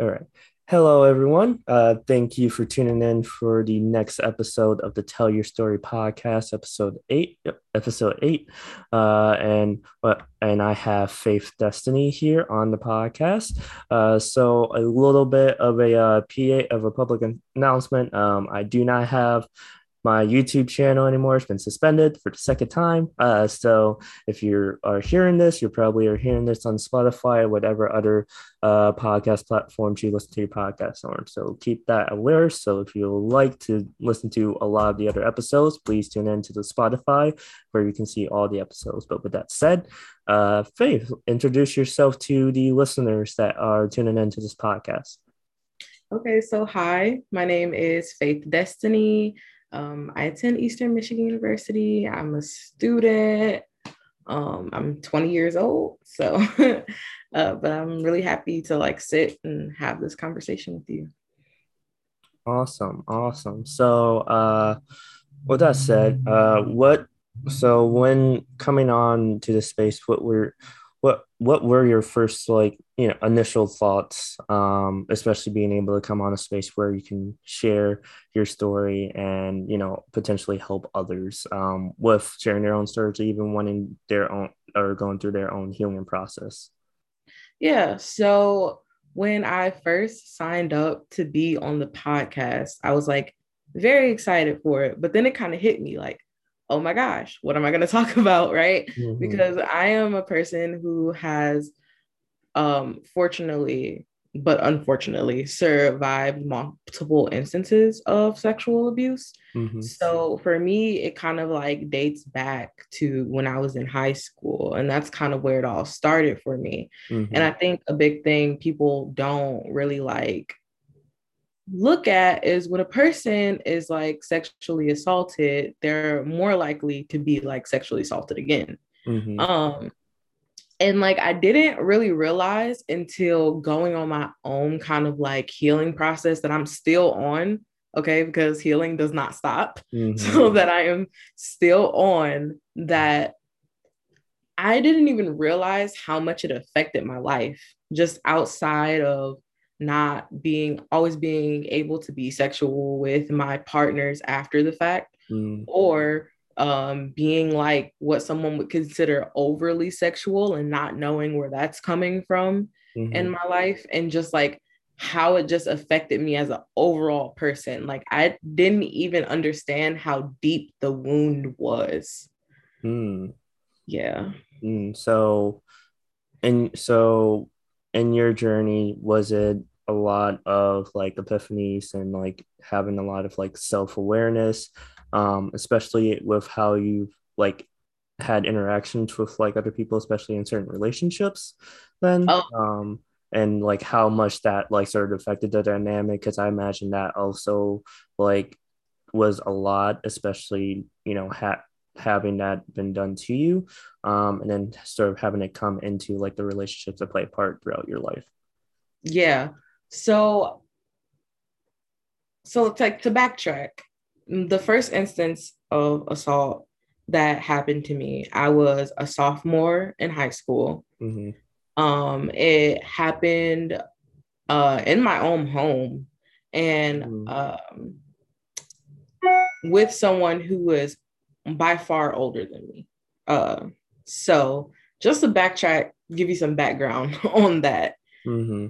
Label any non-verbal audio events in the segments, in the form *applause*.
All right. Hello, everyone. Uh, thank you for tuning in for the next episode of the Tell Your Story podcast, episode eight. Episode eight. Uh, and uh, and I have Faith Destiny here on the podcast. Uh, so a little bit of a uh, PA of a public announcement. Um, I do not have my YouTube channel anymore. It's been suspended for the second time. Uh, so if you are hearing this, you probably are hearing this on Spotify or whatever other uh, podcast platforms you listen to your podcast on. So keep that aware. So if you like to listen to a lot of the other episodes, please tune in to the Spotify where you can see all the episodes. But with that said, uh, Faith, introduce yourself to the listeners that are tuning into this podcast. Okay, so hi, my name is Faith Destiny. Um, I attend Eastern Michigan University. I'm a student. Um, I'm 20 years old. So, *laughs* uh, but I'm really happy to like sit and have this conversation with you. Awesome. Awesome. So, uh, with that said, uh, what, so when coming on to the space, what were, what what were your first like you know initial thoughts um especially being able to come on a space where you can share your story and you know potentially help others um with sharing their own stories even wanting their own or going through their own healing process? Yeah so when i first signed up to be on the podcast i was like very excited for it but then it kind of hit me like oh my gosh, what am I going *laughs* to talk about? Right. Mm-hmm. Because I am a person who has, um, fortunately, but unfortunately, survived multiple instances of sexual abuse. Mm-hmm. So for me, it kind of like dates back to when I was in high school. And that's kind of where it all started for me. Mm-hmm. And I think a big thing people don't really like look at is when a person is like sexually assaulted, they're more likely to be like sexually assaulted again. Mm-hmm. Um, and like I didn't really realize until going on my own kind of like healing process that I'm still on, okay, because healing does not stop. *laughs* Mm-hmm. So that I am still on that I didn't even realize how much it affected my life just outside of not being always being able to be sexual with my partners after the fact mm. or um, being like what someone would consider overly sexual and not knowing where that's coming from mm-hmm. in my life and just like how it just affected me as an overall person like i didn't even understand how deep the wound was mm. yeah mm. so and so in your journey was it a lot of like epiphanies and like having a lot of like self-awareness um especially with how you've like had interactions with like other people especially in certain relationships then oh. um and like how much that like sort of affected the dynamic because i imagine that also like was a lot especially you know ha- having that been done to you um and then sort of having it come into like the relationships that play a part throughout your life yeah so, so to, to backtrack, the first instance of assault that happened to me, I was a sophomore in high school. Mm-hmm. Um, it happened uh, in my own home and mm-hmm. um, with someone who was by far older than me. Uh, so, just to backtrack, give you some background *laughs* on that. Mm-hmm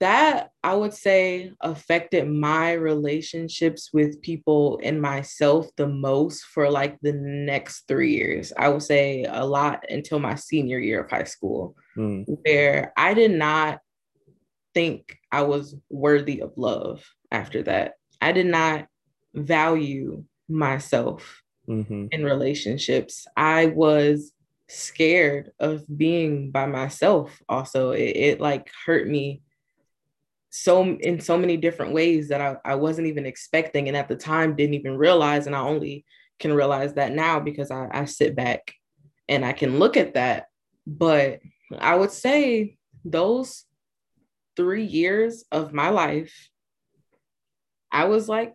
that I would say affected my relationships with people and myself the most for like the next three years. I would say a lot until my senior year of high school, mm. where I did not think I was worthy of love after that. I did not value myself mm-hmm. in relationships. I was scared of being by myself also it, it like hurt me so in so many different ways that I, I wasn't even expecting and at the time didn't even realize and i only can realize that now because I, I sit back and i can look at that but i would say those three years of my life i was like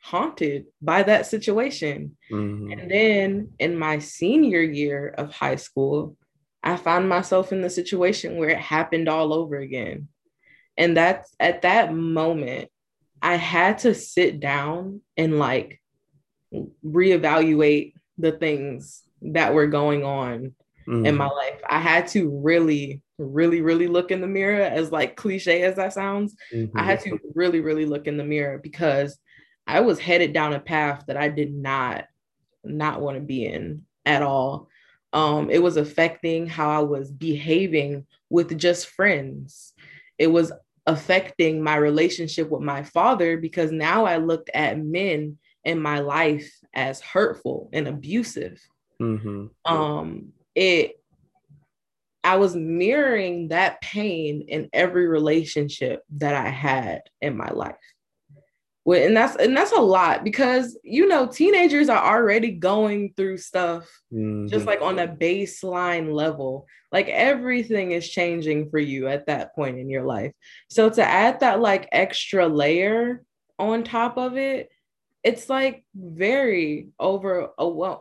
haunted by that situation mm-hmm. and then in my senior year of high school I found myself in the situation where it happened all over again. And that's at that moment, I had to sit down and like reevaluate the things that were going on mm. in my life. I had to really, really, really look in the mirror, as like cliche as that sounds. Mm-hmm. I had to really, really look in the mirror because I was headed down a path that I did not not want to be in at all. Um, it was affecting how I was behaving with just friends. It was affecting my relationship with my father because now I looked at men in my life as hurtful and abusive. Mm-hmm. Um, it I was mirroring that pain in every relationship that I had in my life. And that's and that's a lot because you know teenagers are already going through stuff mm-hmm. just like on a baseline level. Like everything is changing for you at that point in your life. So to add that like extra layer on top of it, it's like very over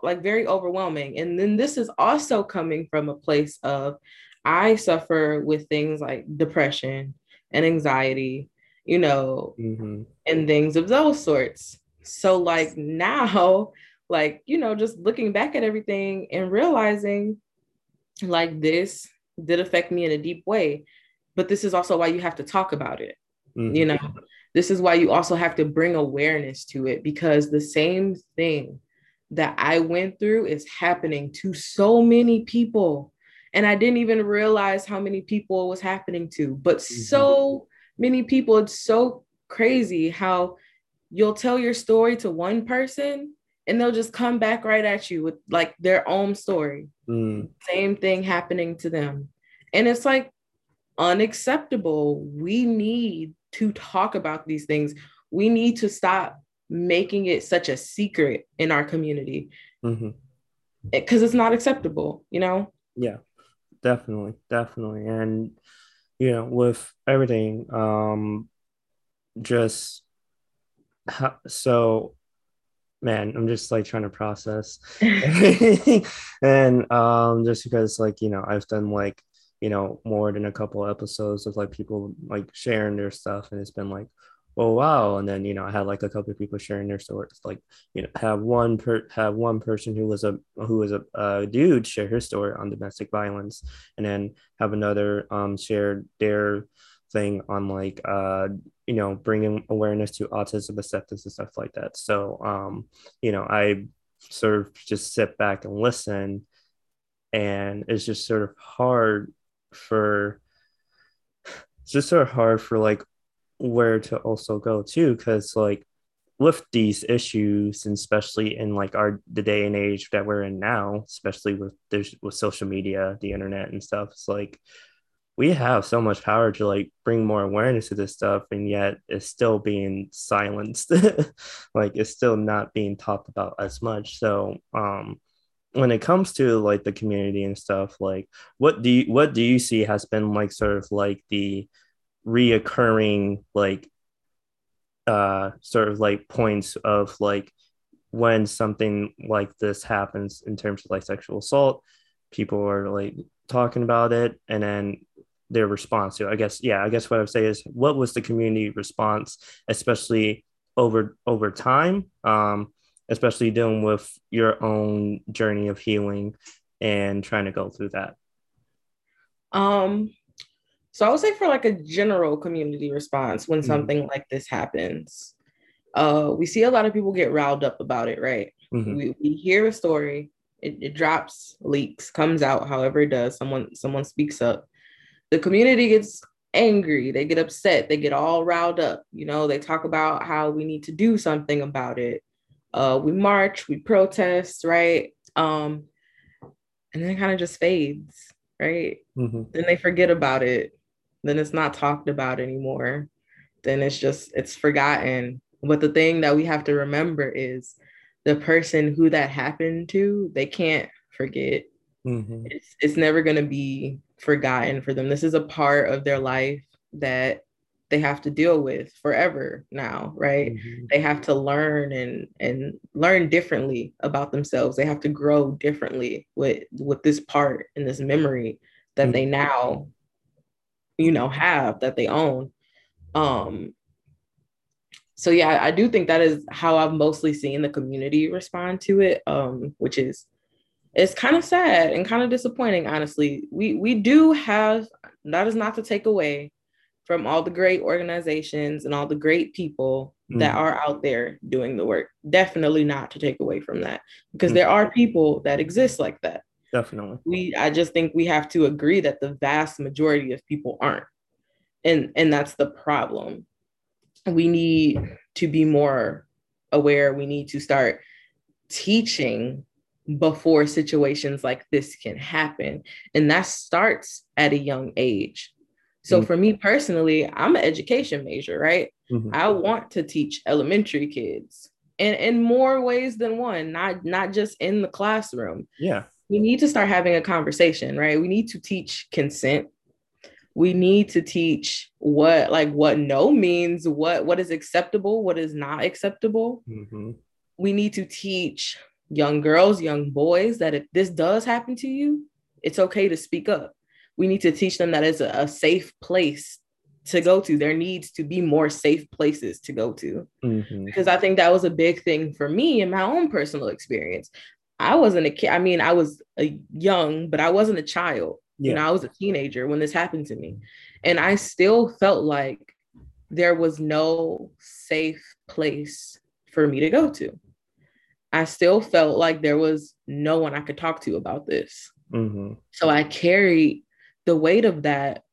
like very overwhelming. And then this is also coming from a place of I suffer with things like depression and anxiety you know, mm-hmm. and things of those sorts. So, like now, *laughs* like, you know, just looking back at everything and realizing like this did affect me in a deep way. But this is also why you have to talk about it. Mm-hmm. You know, this is why you also have to bring awareness to it because the same thing that I went through is happening to so many people. And I didn't even realize how many people it was happening to, but mm-hmm. so many people, it's so crazy how you'll tell your story to one person and they'll just come back right at you with like their own story. Mm. Same thing happening to them. And it's like unacceptable. We need to talk about these things. We need to stop making it such a secret in our community because mm-hmm. it, it's not acceptable, you know? Yeah, definitely. Definitely. And you know, with everything, um, just so man i'm just like trying to process. *laughs* *laughs* And um just because like you know i've done like you know more than a couple episodes of like people like sharing their stuff and it's been like oh wow. And then you know i had like a couple of people sharing their stories like you know have one per have one person who was a who was a, a dude share his story on domestic violence and then have another um share their thing on like uh you know bringing awareness to autism acceptance and stuff like that. So um you know i sort of just sit back and listen and it's just sort of hard for it's just sort of hard for like where to also go too because like with these issues and especially in like our the day and age that we're in now especially with there's with social media the internet and stuff it's like we have so much power to like bring more awareness to this stuff and yet it's still being silenced. *laughs* Like it's still not being talked about as much. So um when it comes to like the community and stuff like what do you what do you see has been like sort of like the reoccurring like uh sort of like points of like when something like this happens in terms of like sexual assault people are like talking about it and then their response to it. i guess yeah i guess what i would say is what was the community response especially over over time um especially dealing with your own journey of healing and trying to go through that um so I would say for like a general community response when mm-hmm. something like this happens, uh, we see a lot of people get riled up about it, right? Mm-hmm. We, we hear a story, it, it drops, leaks, comes out, however it does. Someone someone speaks up. The community gets angry, they get upset, they get all riled up. You know, they talk about how we need to do something about it. Uh, we march, we protest, right? Um, and then it kind of just fades, right? Mm-hmm. Then they forget about it then it's not talked about anymore. Then it's just it's forgotten. But the thing that we have to remember is the person who that happened to they can't forget. Mm-hmm. it's, it's never going to be forgotten for them. This is a part of their life that they have to deal with forever now right? Mhm. they have to learn and and learn differently about themselves. They have to grow differently with with this part and this memory that they now you know have that they own um so yeah i do think that is how i've mostly seen the community respond to it um which is it's kind of sad and kind of disappointing honestly we we do have that is not to take away from all the great organizations and all the great people that Mhm. are out there doing the work definitely not to take away from that because Mhm. there are people that exist like that Definitely. we i just think we have to agree that the vast majority of people aren't and and that's the problem we need to be more aware we need to start teaching before situations like this can happen and that starts at a young age so Mm. for me personally i'm an education major right Mhm. i want to teach elementary kids and in more ways than one not not just in the classroom Yeah. We need to start having a conversation, right? We need to teach consent. We need to teach what like what no means, what what is acceptable, what is not acceptable. Mhm. We need to teach young girls, young boys that if this does happen to you, it's okay to speak up. We need to teach them that it's a, a safe place to go to. There needs to be more safe places to go to Mhm. because I think that was a big thing for me in my own personal experience. I wasn't a kid. I mean, I was a young, but I wasn't a child. You know, I was a teenager when this happened to me. And I still felt like there was no safe place for me to go to. I still felt like there was no one I could talk to about this. Mhm. So I carried the weight of that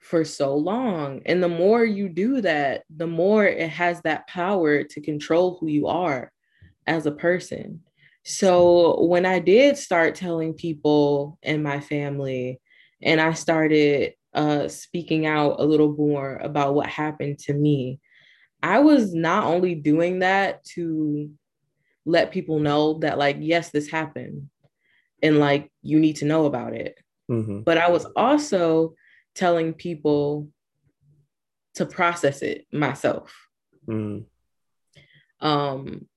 for so long. And the more you do that, the more it has that power to control who you are as a person. So when I did start telling people in my family, and I started uh, speaking out a little more about what happened to me, I was not only doing that to let people know that, like, yes, this happened, and like, you need to know about it Mhm. but I was also telling people to process it myself. Mhm. Um,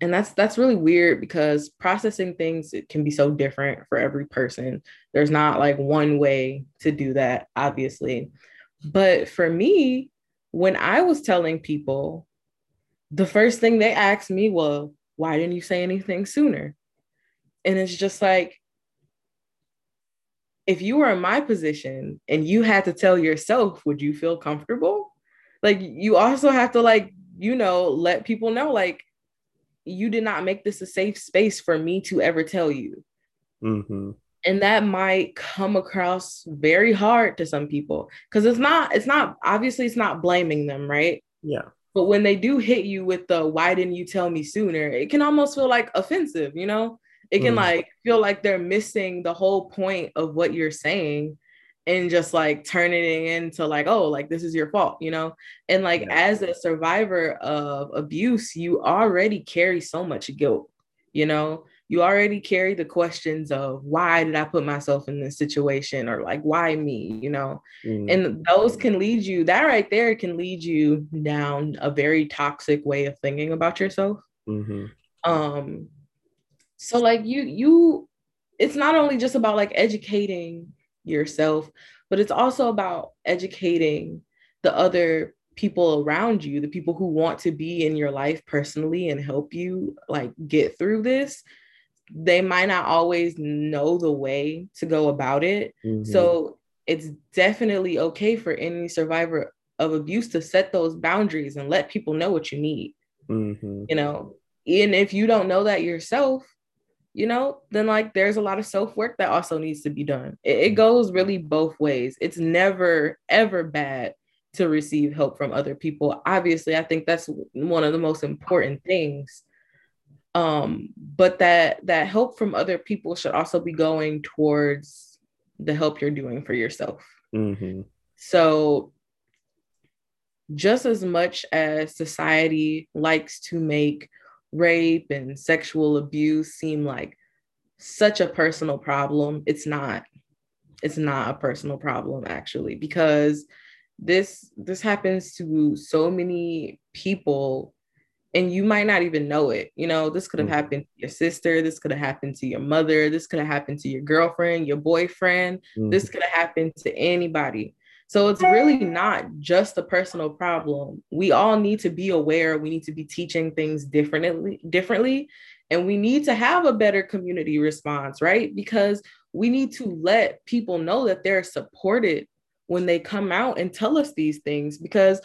and that's that's really weird because processing things it can be so different for every person. There's not like one way to do that, obviously. But for me, when I was telling people, the first thing they asked me well "Why didn't you say anything sooner?" And it's just like if you were in my position and you had to tell yourself, would you feel comfortable? Like you also have to like, you know, let people know like you did not make this a safe space for me to ever tell you. Mhm. And that might come across very hard to some people because it's not, it's not obviously it's not blaming them, right? Yeah. But when they do hit you with the why didn't you tell me sooner, it can almost feel like offensive, you know? It can Mm. like feel like they're missing the whole point of what you're saying and just like turning it into like, oh, like this is your fault, you know? And like Yeah. as a survivor of abuse, you already carry so much guilt, you know? You already carry the questions of why did I put myself in this situation or like why me, you know? Mhm. and those can lead you that right there can lead you down a very toxic way of thinking about yourself Mhm. um so like you you it's not only just about like educating yourself but it's also about educating the other people around you the people who want to be in your life personally and help you like get through this they might not always know the way to go about it Mhm. so it's definitely okay for any survivor of abuse to set those boundaries and let people know what you need, Mhm. you know. And if you don't know that yourself, you know, then like there's a lot of self work that also needs to be done. It, it goes really both ways. It's never, ever bad to receive help from other people. Obviously, I think that's one of the most important things. Um, but that that help from other people should also be going towards the help you're doing for yourself. Mhm. So, just as much as society likes to make rape and sexual abuse seem like such a personal problem, it's not. It's not a personal problem, actually, because this this happens to so many people and you might not even know it. You know, this could have mm. happened to your sister, this could have happened to your mother, this could have happened to your girlfriend, your boyfriend, mm. this could have happened to anybody. So it's really not just a personal problem. We all need to be aware, we need to be teaching things differently differently and we need to have a better community response, right? Because we need to let people know that they're supported when they come out and tell us these things because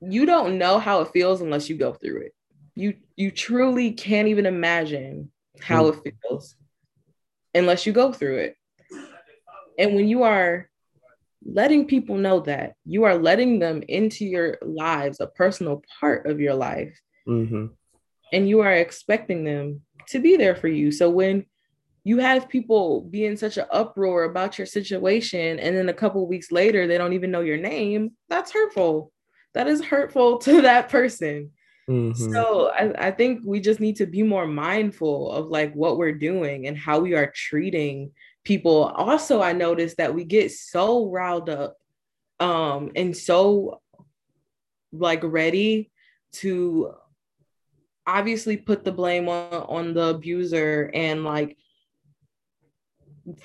you don't know how it feels unless you go through it. You you truly can't even imagine how mm. it feels unless you go through it. And when you are letting people know that you are letting them into your lives, a personal part of your life, mm-hmm. and you are expecting them to be there for you. So when you have people be in such an uproar about your situation, and then a couple weeks later they don't even know your name, that's hurtful that is hurtful *laughs* to that person. Mm-hmm. So I, I think we just need to be more mindful of like what we're doing and how we are treating people. Also, I noticed that we get so riled up um and so like ready to obviously put the blame on, on the abuser and like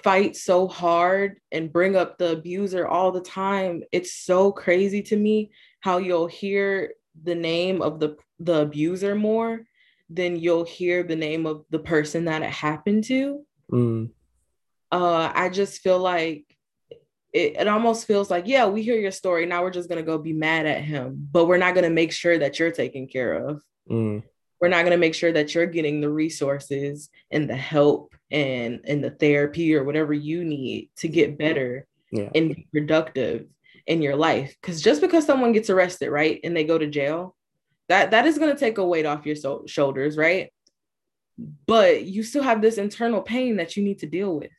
fight so hard and bring up the abuser all the time. It's so crazy to me how you'll hear the name of the the abuser more than you'll hear the name of the person that it happened to. Mm. Uh, I just feel like it, it almost feels like, yeah, we hear your story. Now we're just gonna go be mad at him, but we're not gonna make sure that you're taken care of. Mm. We're not gonna make sure that you're getting the resources and the help and and the therapy or whatever you need to get better yeah. and be productive in your life because just because someone gets arrested right and they go to jail that that is going to take a weight off your so- shoulders right but you still have this internal pain that you need to deal with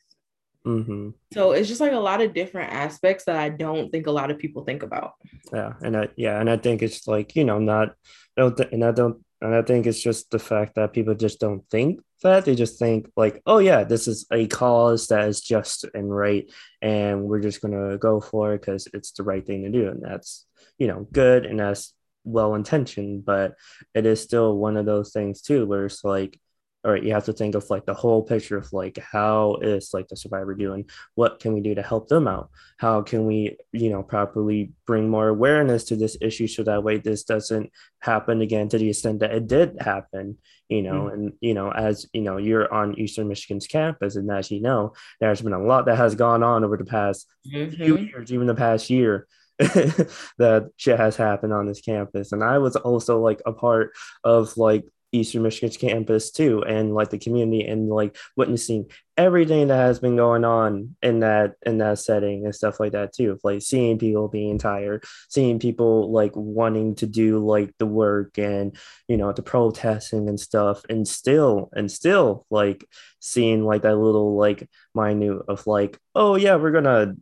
mm-hmm. so it's just like a lot of different aspects that i don't think a lot of people think about. Yeah and i yeah and i think it's like you know not I don't th- and i don't and i think it's just the fact that people just don't think that. They just think like oh yeah this is a cause that is just and right and we're just going to go for it because it's the right thing to do and that's you know good and that's well intentioned. But it is still one of those things too where it's like all right, you have to think of like the whole picture of like how is like the survivor doing? What can we do to help them out? How can we, you know, properly bring more awareness to this issue so that way this doesn't happen again to the extent that it did happen, you know, mm-hmm. and you know, as you know, you're on Eastern Michigan's campus, and as you know, there's been a lot that has gone on over the past mm-hmm. few years, even the past year. *laughs* that shit has happened on this campus and i was also like a part of like Eastern Michigan's campus too, and like the community and like witnessing everything that has been going on in that in that setting and stuff like that too. Like seeing people being tired, seeing people like wanting to do like the work and you know the protesting and stuff, and still and still like seeing like that little like minute of like, oh yeah, we're gonna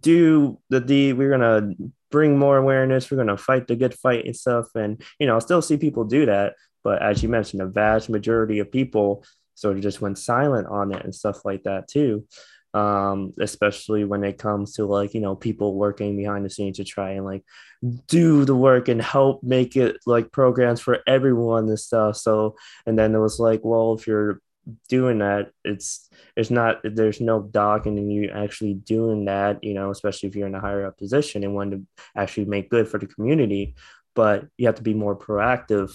do the deed, we're gonna bring more awareness, we're gonna fight the good fight and stuff, and you know, I still see people do that but as you mentioned, a vast majority of people sort of just went silent on it and stuff like that too. Um, especially when it comes to like, you know, people working behind the scenes to try and like do the work and help make it like programs for everyone and stuff. So, and then it was like, well, if you're doing that it's it's not there's no and you actually doing that you know especially if you're in a higher up position and want to actually make good for the community but you have to be more proactive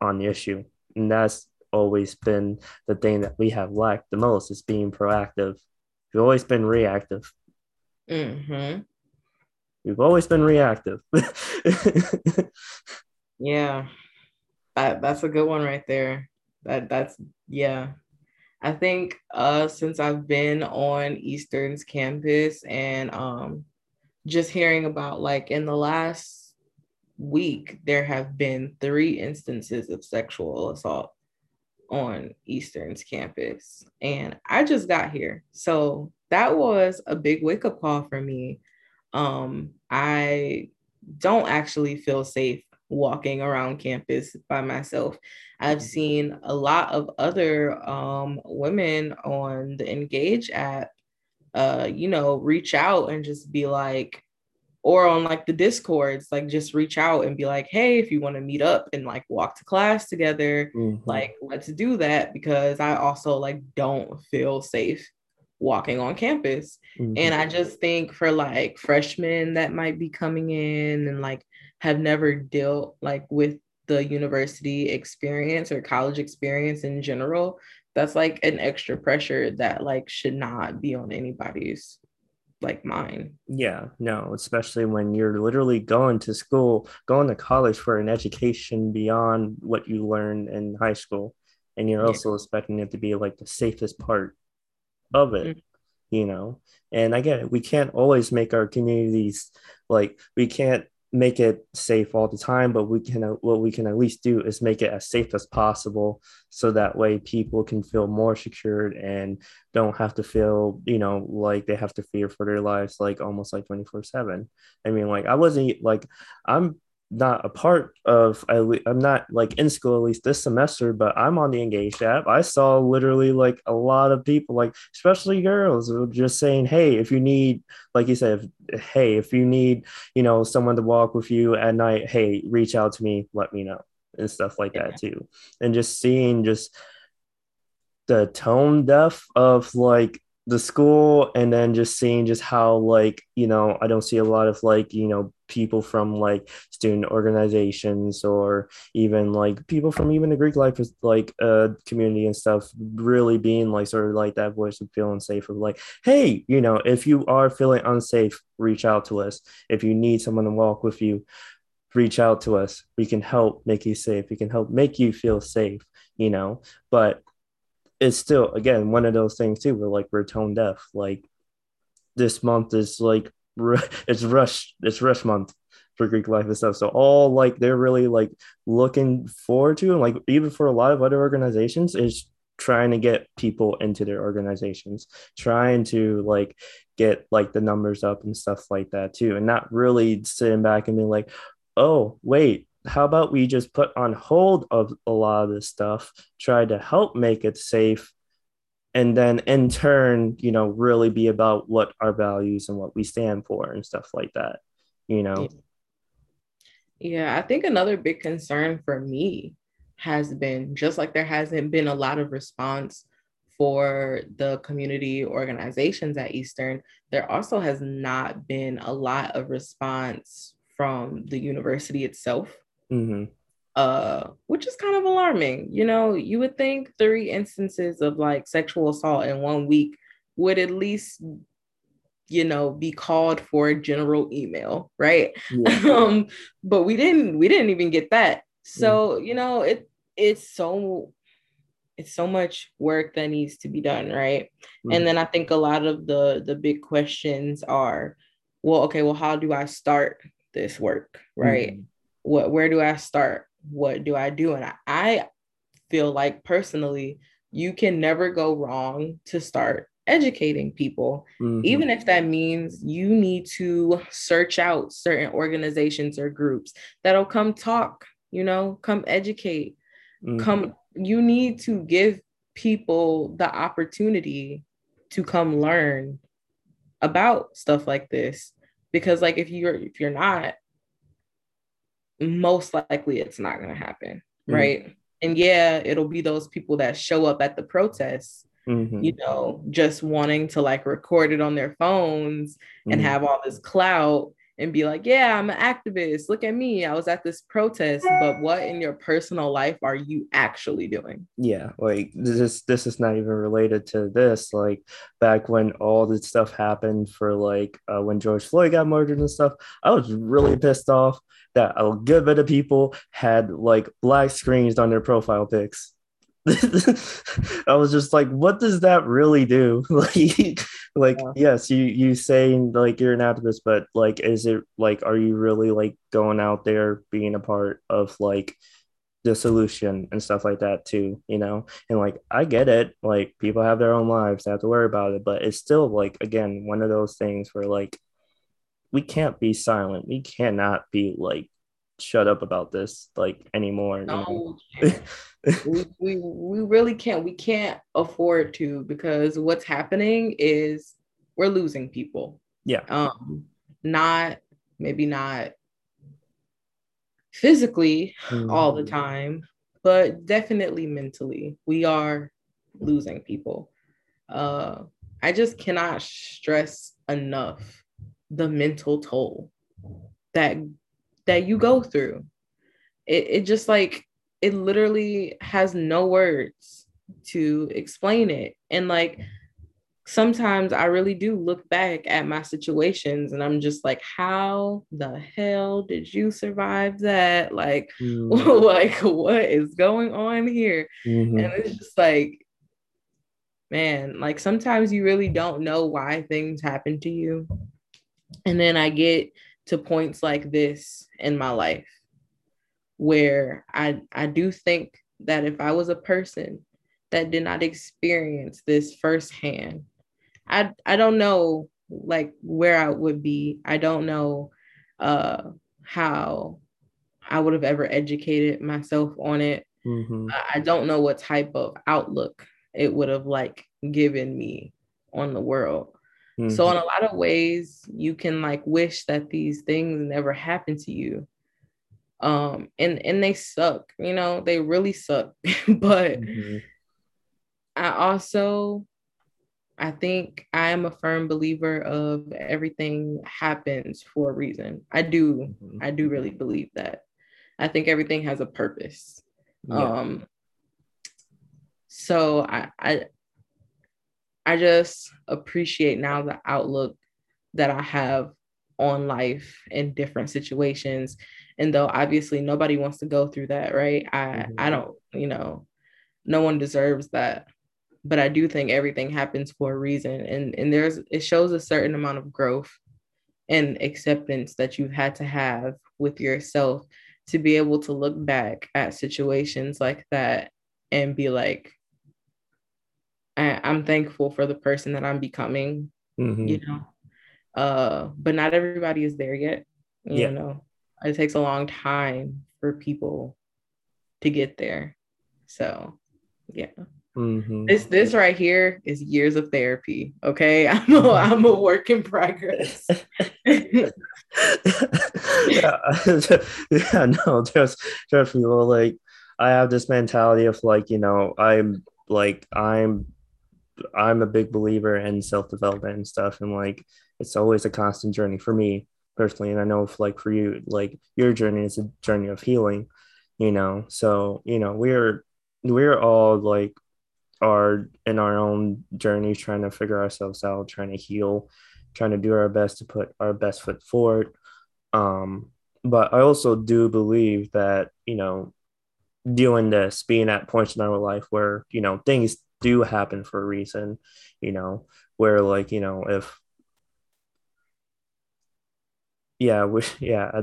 on the issue. And that's always been the thing that we have lacked the most is being proactive. We've always been reactive. Mm-hmm. We've always been reactive. *laughs* yeah. That that's a good one right there. That that's yeah. I think uh since I've been on Eastern's campus and um just hearing about like in the last week, there have been three instances of sexual assault on Eastern's campus. And I just got here. So that was a big wake up call for me. Um, I don't actually feel safe walking around campus by myself. I've seen a lot of other um, women on the Engage app, uh, you know, reach out and just be like, or on like the discords like just reach out and be like hey if you want to meet up and like walk to class together mm-hmm. like let's do that because i also like don't feel safe walking on campus mm-hmm. and i just think for like freshmen that might be coming in and like have never dealt like with the university experience or college experience in general that's like an extra pressure that like should not be on anybody's like mine. Yeah, no, especially when you're literally going to school, going to college for an education beyond what you learned in high school. And you're yeah. also expecting it to be like the safest part of it, mm-hmm. you know? And I get it. We can't always make our communities like, we can't make it safe all the time, but we can what we can at least do is make it as safe as possible, so that way people can feel more secured and don't have to feel you know like they have to fear for their lives like almost like twenty four seven. I mean, like I wasn't like I'm not a part of I, i'm not like in school at least this semester but i'm on the engaged app. I saw literally like a lot of people like especially girls just saying hey if you need like you said if, hey if you need you know someone to walk with you at night hey reach out to me let me know and stuff like that too. And just seeing just the tone deaf of like the school and then just seeing just how like you know i don't see a lot of like you know people from like student organizations or even like people from even the greek life is like uh community and stuff really being like sort of like that voice of feeling safe of like hey you know if you are feeling unsafe reach out to us. If you need someone to walk with you reach out to us. We can help make you safe. We can help make you feel safe you know? But it's still again one of those things too where like we're tone deaf. Like this month is like *laughs* it's rush it's rush month for greek life and stuff. So all like they're really like looking forward to and like even for a lot of other organizations is trying to get people into their organizations trying to like get like the numbers up and stuff like that too and not really sitting back and being like oh wait how about we just put on hold of a lot of this stuff, try to help make it safe, and then in turn, you know, really be about what our values and what we stand for and stuff like that, you know? Yeah, I think another big concern for me has been just like there hasn't been a lot of response for the community organizations at Eastern, there also has not been a lot of response from the university itself. Mm-hmm. Uh, which is kind of alarming. You know, you would think three instances of like sexual assault in one week would at least you know be called for a general email right yeah. *laughs* um but we didn't we didn't even get that so mm. you know it it's so it's so much work that needs to be done right mm. and then i think a lot of the the big questions are well okay well how do i start this work right mm what where do I start? What do I do? And I, I feel like personally, you can never go wrong to start educating people, mm-hmm. even if that means you need to search out certain organizations or groups that'll come talk, you know, come educate, mm-hmm. come. You need to give people the opportunity to come learn about stuff like this because like if you're if you're not most likely it's not going to happen. Mm-hmm. Right. And yeah, it'll be those people that show up at the protests, mm-hmm. you know, just wanting to like record it on their phones mm-hmm. and have all this clout and be like, yeah, I'm an activist. Look at me. I was at this protest, but what in your personal life are you actually doing? Yeah, like this this is not even related to this. Like back when all this stuff happened for like uh, when George Floyd got murdered and stuff, I was really pissed off that a good bit of people had like black screens on their profile pics. *laughs* I was just like, what does that really do? *laughs* like, like yeah. yes, you you saying like you're an activist, but like, is it like, are you really like going out there being a part of like the solution and stuff like that too? You know, and like I get it, like people have their own lives, they have to worry about it, but it's still like again one of those things where like we can't be silent. We cannot be like shut up about this like anymore. No, we, we we really can't. We can't afford to because what's happening is we're losing people. Yeah. Um, not maybe not physically mm-hmm. all the time, but definitely mentally. We are losing people. Uh, I just cannot stress enough the mental toll that that you go through. It, it just like it literally has no words to explain it. And like sometimes I really do look back at my situations and I'm just like, how the hell did you survive that? Like, *laughs* mm. like what is going on here? Mm-hmm. And it's just like, man, like sometimes you really don't know why things happen to you. And then I get to points like this in my life where I I do think that if I was a person that did not experience this firsthand, I I don't know like where I would be. I don't know uh how I would have ever educated myself on it. Mm-hmm. I don't know what type of outlook it would have like given me on the world. Mm-hmm. So in a lot of ways, you can like wish that these things never happened to you. Um, and and they suck, you know, they really suck. *laughs* but mm-hmm. I also I think I am a firm believer of everything happens for a reason. I do, mm-hmm. I do really believe that. I think everything has a purpose. Yeah. Um so I, I I just appreciate now the outlook that I have on life in different situations. And though obviously nobody wants to go through that, right? I mm-hmm. I don't, you know, no one deserves that. But I do think everything happens for a reason. And and there's it shows a certain amount of growth and acceptance that you've had to have with yourself to be able to look back at situations like that and be like, I, am thankful for the person that I'm becoming, mm-hmm. you know. Uh, but not everybody is there yet. You yeah. know, it takes a long time for people to get there. So, yeah. Mm-hmm. This this right here is years of therapy. Okay, *laughs* I'm a, I'm a work in progress. *laughs* yeah, *laughs* yeah, no, just trust me. Well, like I have this mentality of like you know I'm like I'm I'm a big believer in self development and stuff, and like it's always a constant journey for me personally. And I know if like for you, like your journey is a journey of healing, you know. So you know we're we're all like are in our own journeys trying to figure ourselves out, trying to heal, trying to do our best to put our best foot forward. Um, but I also do believe that you know doing this, being at points in our life where you know things do happen for a reason, you know, where like, you know, if yeah, we, *laughs* yeah,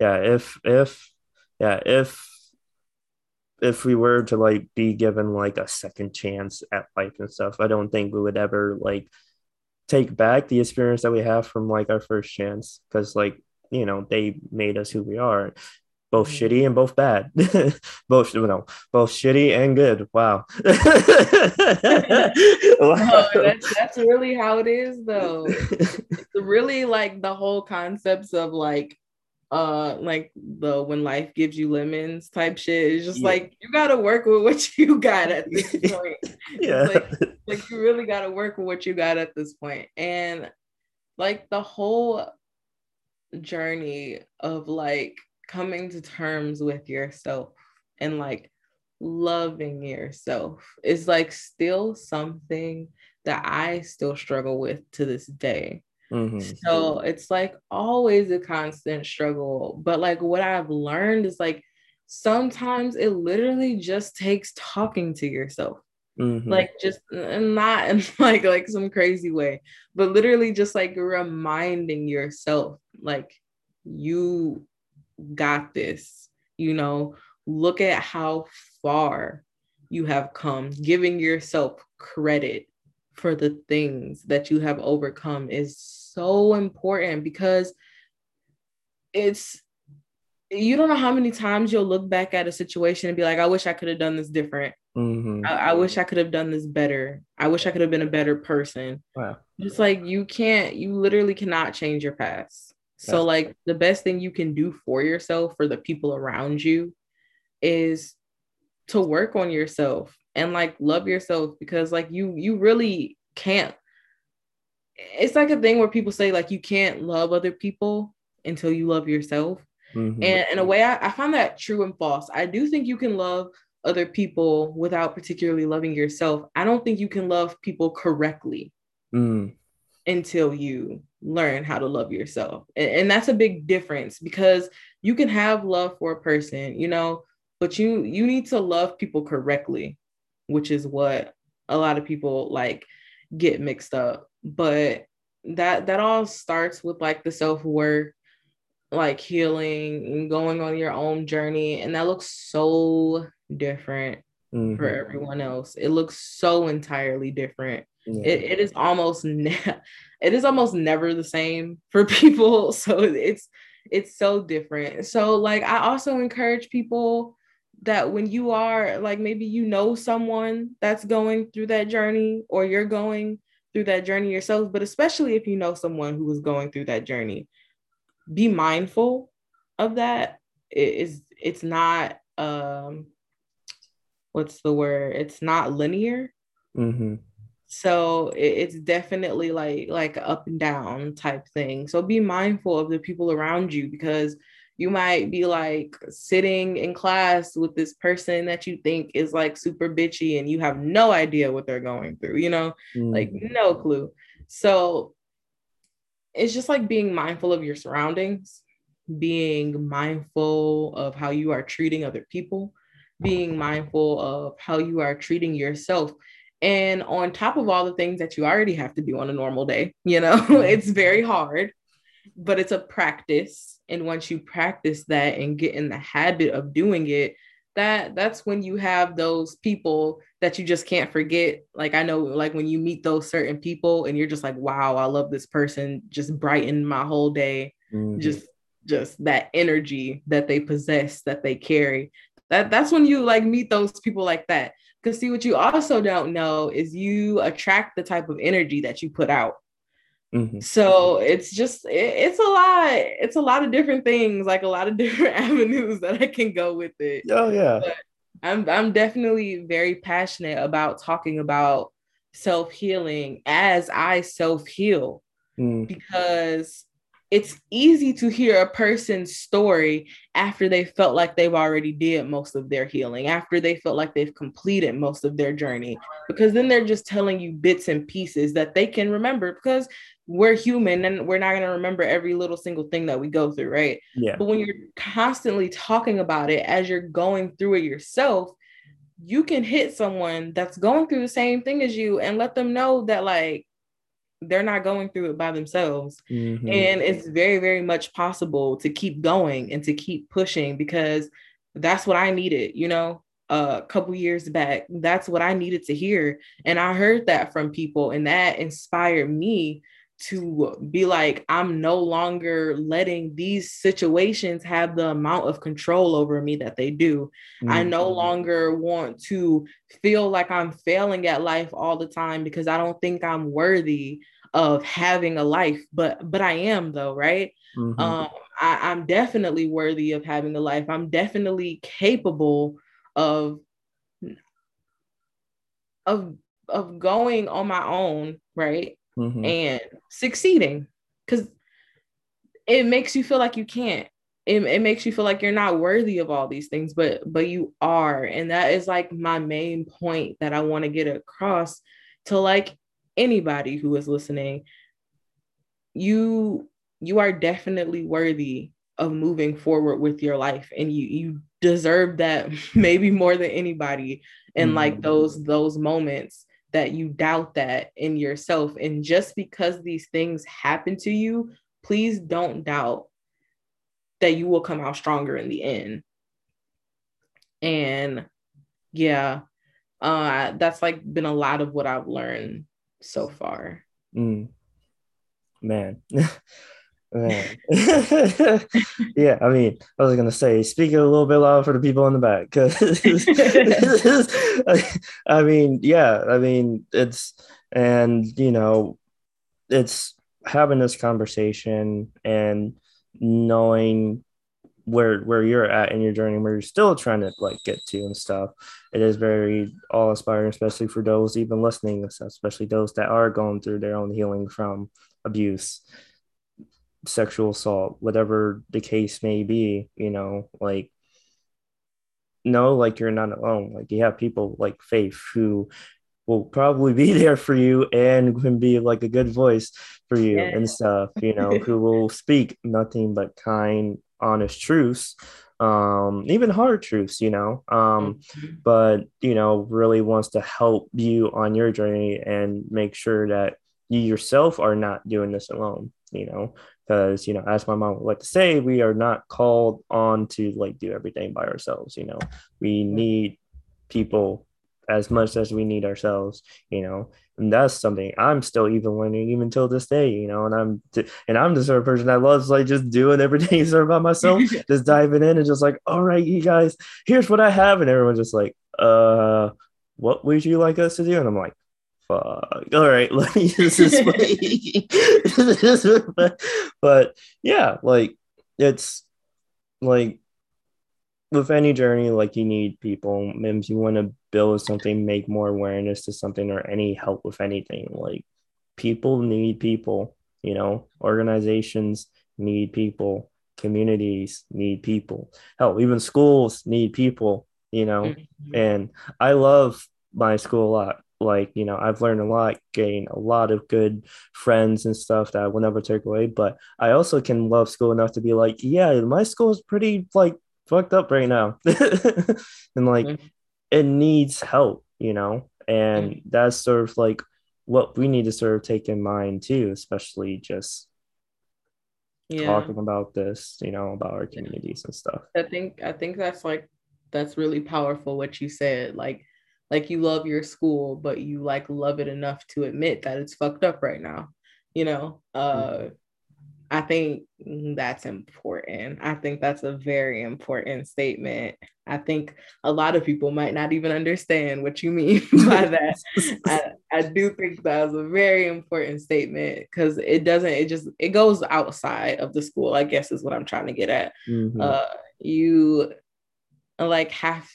yeah, if if yeah, if if we were to like be given like a second chance at life and stuff, I don't think we would ever like take back the experience that we have from like our first chance because like you know they made us who we are both mm-hmm. shitty and both bad. *laughs* Both you know both shitty and good. Wow, *laughs* *laughs* wow. No, that's, that's really how it is though. It's really like the whole concepts of like uh like the when life gives you lemons type shit. It's just yeah. like you gotta work with what you got at this point. Yeah. Like, like you really gotta work with what you got at this point. And like the whole journey of like coming to terms with yourself and like loving yourself is like still something that I still struggle with to this day. Mm-hmm. So it's like always a constant struggle. But like what I've learned is like sometimes it literally just takes talking to yourself. Mm-hmm. Like just not in *laughs* like like some crazy way, but literally just like reminding yourself like you got this. You know, look at how far you have come. Giving yourself credit for the things that you have overcome is so important because it's you don't know how many times you'll look back at a situation and be like, I wish I could have done this different. Mm-hmm. I, I, wish I could have done this better. I wish I could have been a better person. Wow. Just like you can't, you literally cannot change your past. So, like, the best thing you can do for yourself, for the people around you, is to work on yourself and like love yourself because like you you really can't it's like a thing where people say like you can't love other people until you love yourself mm-hmm. and in a way I, I find that true and false i do think you can love other people without particularly loving yourself i don't think you can love people correctly mm. until you learn how to love yourself. And, and that's a big difference because you can have love for a person you know but you you need to love people correctly which is what a lot of people like get mixed up. But that that all starts with like the self-work like healing and going on your own journey. And that looks so different mm-hmm. for everyone else. It looks so entirely different. Yeah. it, it is almost *laughs* ne- it is almost never the same for *laughs* people. So it's it's so different. So like i also encourage people that when you are like maybe you know someone that's going through that journey or you're going through that journey yourself but especially if you know someone who is going through that journey be mindful of that. It is it's not um what's the word it's not linear mm-hmm. so it, it's definitely like like up and down type thing so be mindful of the people around you because you might be like sitting in class with this person that you think is like super bitchy and you have no idea what they're going through, you know, mm. like no clue. So it's just like being mindful of your surroundings, being mindful of how you are treating other people, being mindful of how you are treating yourself. And on top of all the things that you already have to do on a normal day, you know, *laughs* it's very hard, but it's a practice. And once you practice that and get in the habit of doing it that that's when you have those people that you just can't forget. Like i know like when you meet those certain people and you're just like wow i love this person just brighten my whole day. Mm-hmm. just just that energy that they possess that they carry that that's when you like meet those people like that because see what you also don't know is you attract the type of energy that you put out Mm-hmm. So it's just it, it's a lot. It's a lot of different things, like a lot of *laughs* different avenues that I can go with it. Oh yeah. But I'm I'm definitely very passionate about talking about self-healing as I self-heal mm. because it's easy to hear a person's story after they felt like they've already did most of their healing after they felt like they've completed most of their journey because then they're just telling you bits and pieces that they can remember because we're human and we're not going to remember every little single thing that we go through, right? Yeah. But when you're constantly talking about it as you're going through it yourself, you can hit someone that's going through the same thing as you and let them know that like they're not going through it by themselves. Mm-hmm. And it's very, very much possible to keep going and to keep pushing because that's what I needed, you know, a couple years back. That's what I needed to hear. And I heard that from people, and that inspired me to be like, I'm no longer letting these situations have the amount of control over me that they do. Mm-hmm. I no mm-hmm. longer want to feel like I'm failing at life all the time because I don't think I'm worthy of having a life, but but I am though, right? Mm-hmm. Um, I, I'm definitely worthy of having a life. I'm definitely capable of of of going on my own, right? Mm-hmm. and succeeding because it makes you feel like you can't it, it makes you feel like you're not worthy of all these things but but you are and that is like my main point that i want to get across to like anybody who is listening you you are definitely worthy of moving forward with your life and you you deserve that *laughs* maybe more than anybody in mm-hmm. like those those moments that you doubt that in yourself. And just because these things happen to you, please don't doubt that you will come out stronger in the end. And yeah, uh, that's like been a lot of what I've learned so far. Mm. Man. *laughs* *laughs* Yeah, I mean, I was gonna say, speak a little bit loud for the people in the back, because *laughs* I mean, yeah, I mean, it's and you know, it's having this conversation and knowing where where you're at in your journey where you're still trying to like get to and stuff it is very all inspiring especially for those even listening especially those that are going through their own healing from abuse sexual assault whatever the case may be you know like no like you're not alone like you have people like faith who will probably be *laughs* there for you and can be like a good voice for you yeah. and stuff you know who *laughs* will speak nothing but kind honest truths um even hard truths you know um mm-hmm. but you know really wants to help you on your journey and make sure that you yourself are not doing this alone you know because you know as my mom would like to say we are not called on to like do everything by ourselves you know? We need people as much as we need ourselves you know? And that's something I'm still even learning even till this day, you know. And I'm and I'm the sort of person that loves like just doing everything *laughs* sort of by myself, *laughs* just diving in and just like, all right, you guys, here's what I have, and everyone's just like, uh, what would you like us to do? And I'm like, fuck, all right, let me just but, but yeah, like it's like with any journey, like you need people. Mims, you want to build something, make more awareness to something, or any help with anything. Like people need people, you know, organizations need people, communities need people. Hell, even schools need people, you know. Mm-hmm. And I love my school a lot. Like, you know, I've learned a lot, gained a lot of good friends and stuff that I will never take away. But I also can love school enough to be like, yeah, my school is pretty like fucked up right now *laughs* and like mm-hmm. it needs help you know and mm-hmm. that's sort of like what we need to sort of take in mind too especially just yeah. talking about this you know about our communities and stuff i think i think that's like that's really powerful what you said like like you love your school but you like love it enough to admit that it's fucked up right now you know uh mm-hmm. I think that's important. I think that's a very important statement. I think a lot of people might not even understand what you mean *laughs* by that. *laughs* I, I do think that was a very important statement because it doesn't, it just, it goes outside of the school, I guess is what I'm trying to get at. Mm-hmm. Uh, you like have,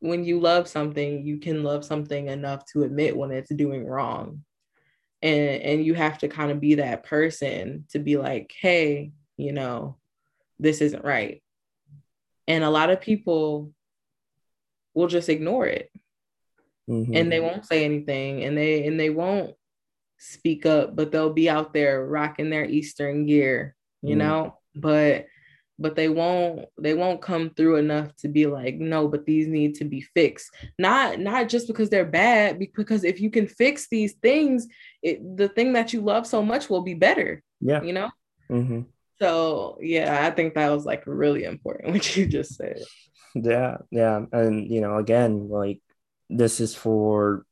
when you love something, you can love something enough to admit when it's doing wrong and and you have to kind of be that person to be like hey you know this isn't right and a lot of people will just ignore it mm-hmm. and they won't say anything and they and they won't speak up but they'll be out there rocking their eastern gear you mm-hmm. know but but they won't they won't come through enough to be like no but these need to be fixed. Not not just because they're bad because if you can fix these things it the thing that you love so much will be better yeah. you know? Mm-hmm. so yeah i think that was like really important *laughs* what you just said. Yeah yeah and you know again like this is for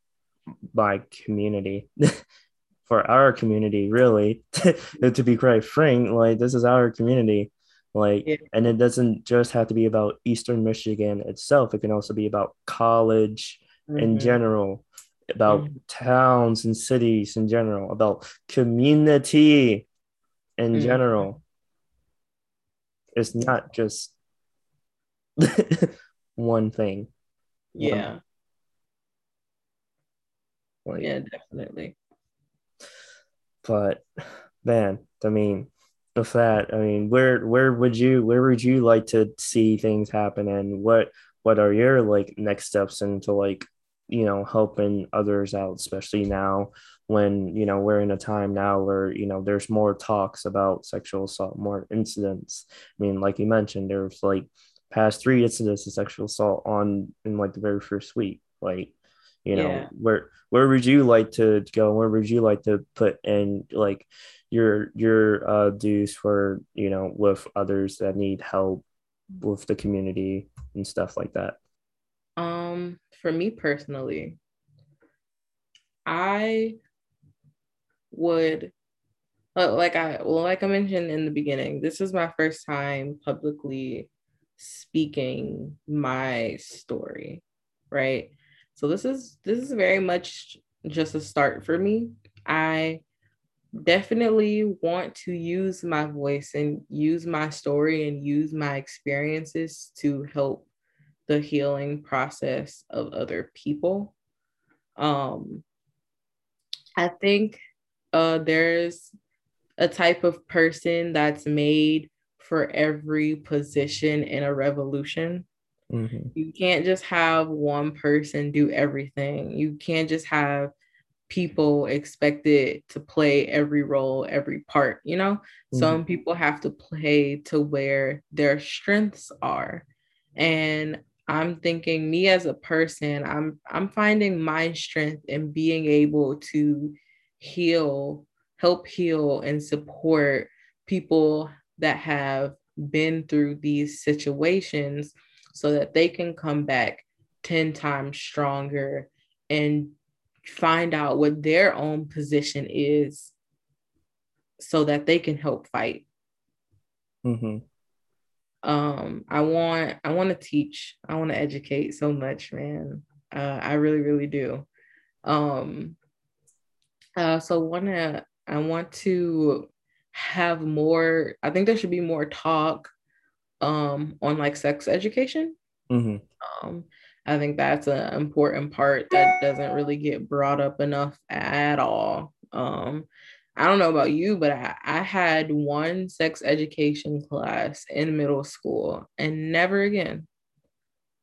my community *laughs* for our community really. *laughs* To be quite frank like this is our community like yeah. and it doesn't just have to be about eastern michigan itself it can also be about college mm-hmm. in general about mm-hmm. towns and cities in general about community in mm-hmm. general it's not just *laughs* one thing yeah like, yeah definitely but man i mean with that. I mean where where would you where would you like to see things happen? And what what are your like next steps into like you know helping others out especially now when you know we're in a time now where you know there's more talks about sexual assault more incidents? I mean like you mentioned there's like past three incidents of sexual assault on in like the very first week like you know yeah. where where would you like to go? Where would you like to put in like your your uh, dues for you know with others that need help with the community and stuff like that? Um, for me personally, I would uh, like I well like I mentioned in the beginning, this is my first time publicly speaking my story, right? So this is this is very much just a start for me. I definitely want to use my voice and use my story and use my experiences to help the healing process of other people. Um, I think uh, there's a type of person that's made for every position in a revolution. Mm-hmm. You can't just have one person do everything. You can't just have people expected to play every role, every part, you know? Mm-hmm. Some people have to play to where their strengths are. And I'm thinking me as a person, I'm I'm finding my strength in being able to heal, help heal and support people that have been through these situations so that they can come back 10 times stronger and find out what their own position is so that they can help fight. Mm-hmm. Um, I want I want to teach. I want to educate so much, man. Uh, I really, really do. Um, uh, so wanna I want to have more. I think there should be more talk um, on like sex education. Mm-hmm. Um, I think that's an important part that doesn't really get brought up enough at all. Um, I don't know about you, but I, I had one sex education class in middle school and never again,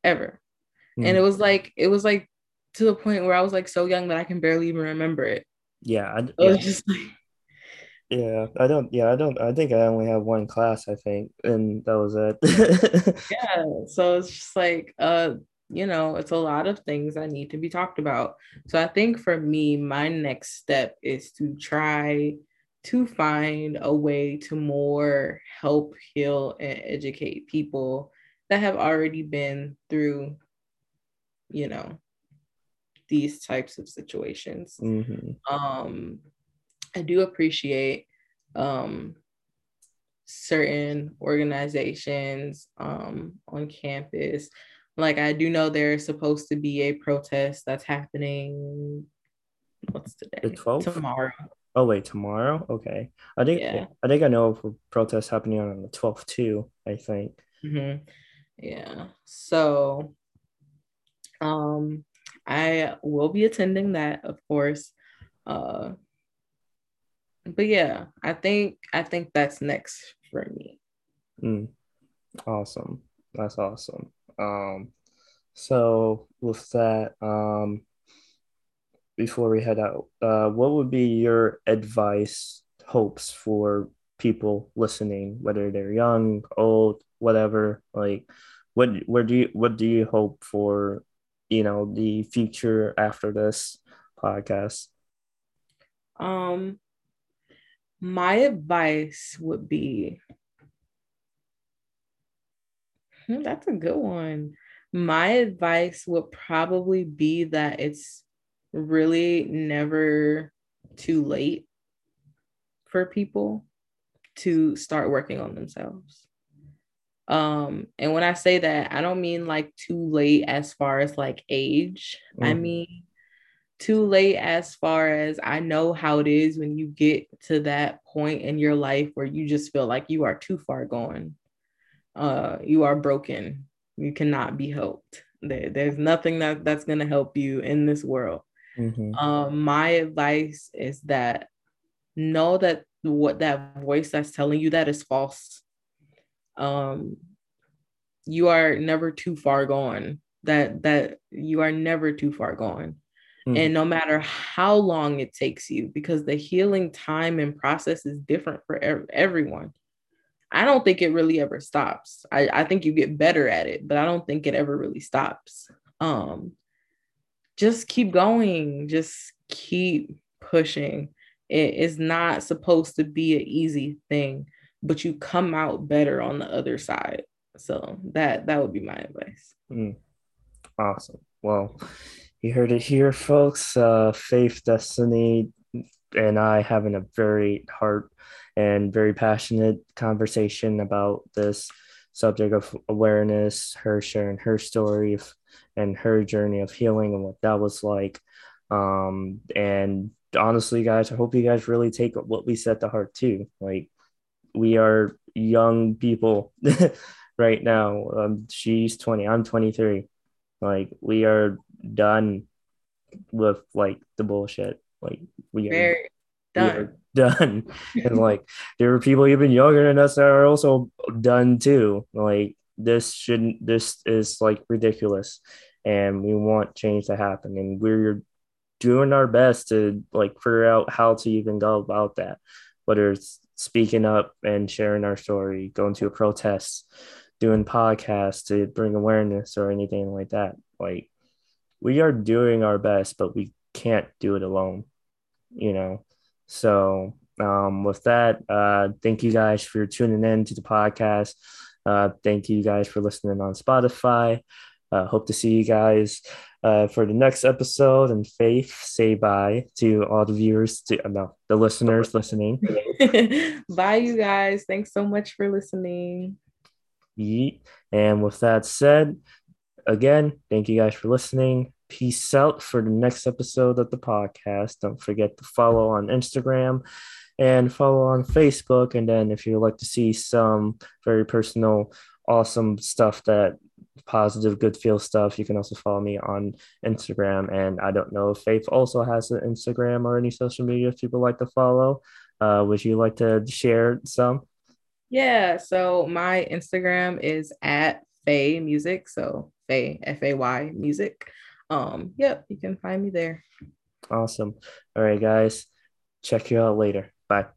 ever. Mm. And it was like, it was like to the point where I was like so young that I can barely even remember it. Yeah. I, it was just like, *laughs* yeah, I don't. Yeah, I don't. I think I only have one class. I think, and that was it. *laughs* yeah, so it's just like, uh, you know, it's a lot of things that need to be talked about. So I think for me, my next step is to try to find a way to more help heal and educate people that have already been through, you know, these types of situations. Mm-hmm. Um, I do appreciate um, certain organizations um, on campus like I do know there's supposed to be a protest that's happening. What's today? The 12th? Tomorrow. Oh wait, tomorrow? Okay. I think yeah. I think I know of a protest happening on the 12th too, I think. Mm-hmm. Yeah. So um I will be attending that, of course. Uh but yeah, I think I think that's next for me. Mm. Awesome. That's awesome. Um, so with that, um, before we head out, uh, what would be your advice, hopes for people listening, whether they're young, old, whatever? Like, what where do you what do you hope for? You know, the future after this podcast. Um, my advice would be that's a good one. My advice would probably be that it's really never too late for people to start working on themselves. Um, and when I say that, I don't mean like too late as far as like age. Mm. I mean too late as far as I know how it is when you get to that point in your life where you just feel like you are too far gone uh, you are broken. You cannot be helped. There, there's nothing that, that's going to help you in this world. Mm-hmm. Um, my advice is that know that what that voice that's telling you that is false. Um, you are never too far gone. That that you are never too far gone. Mm-hmm. And no matter how long it takes you, because the healing time and process is different for ev- everyone. I don't think it really ever stops. I, I think you get better at it, but I don't think it ever really stops. Um, just keep going, just keep pushing. It is not supposed to be an easy thing, but you come out better on the other side. So that that would be my advice. Mm. Awesome. Well, you heard it here, folks. Uh, Faith, Destiny, and I having a very heart and very passionate conversation about this subject of awareness, her sharing her story of, and her journey of healing and what that was like. Um, and honestly, guys, I hope you guys really take what we said to heart too. Like, we are young people *laughs* right now. Um, she's 20, I'm 23. Like, we are done with like the bullshit. Like, we are done. Done. *laughs* and like, there are people even younger than us that are also done too. Like, this shouldn't, this is like ridiculous. And we want change to happen. And we're doing our best to like figure out how to even go about that, whether it's speaking up and sharing our story, going to a protest, doing podcasts to bring awareness or anything like that. Like we are doing our best, but we can't do it alone, you know. So um, with that, uh, thank you guys for tuning in to the podcast. Uh, thank you guys for listening on Spotify. Uh, hope to see you guys uh, for the next episode. And Faith, say bye to all the viewers, to uh, no, the listeners listening. *laughs* bye, you guys. Thanks so much for listening. Yeet. And with that said, again, thank you guys for listening. Peace out for the next episode of the podcast. Don't forget to follow on Instagram and follow on Facebook. And then if you'd like to see some very personal, awesome stuff that positive good feel stuff you can also follow me on instagram. And i don't know if faith also has an instagram or any social media if people like to follow. Uh, would you like to share some? Yeah so my instagram is at fay music. So fay f-a-y music um yep you can find me there. Awesome. All right guys. Check you out later. Bye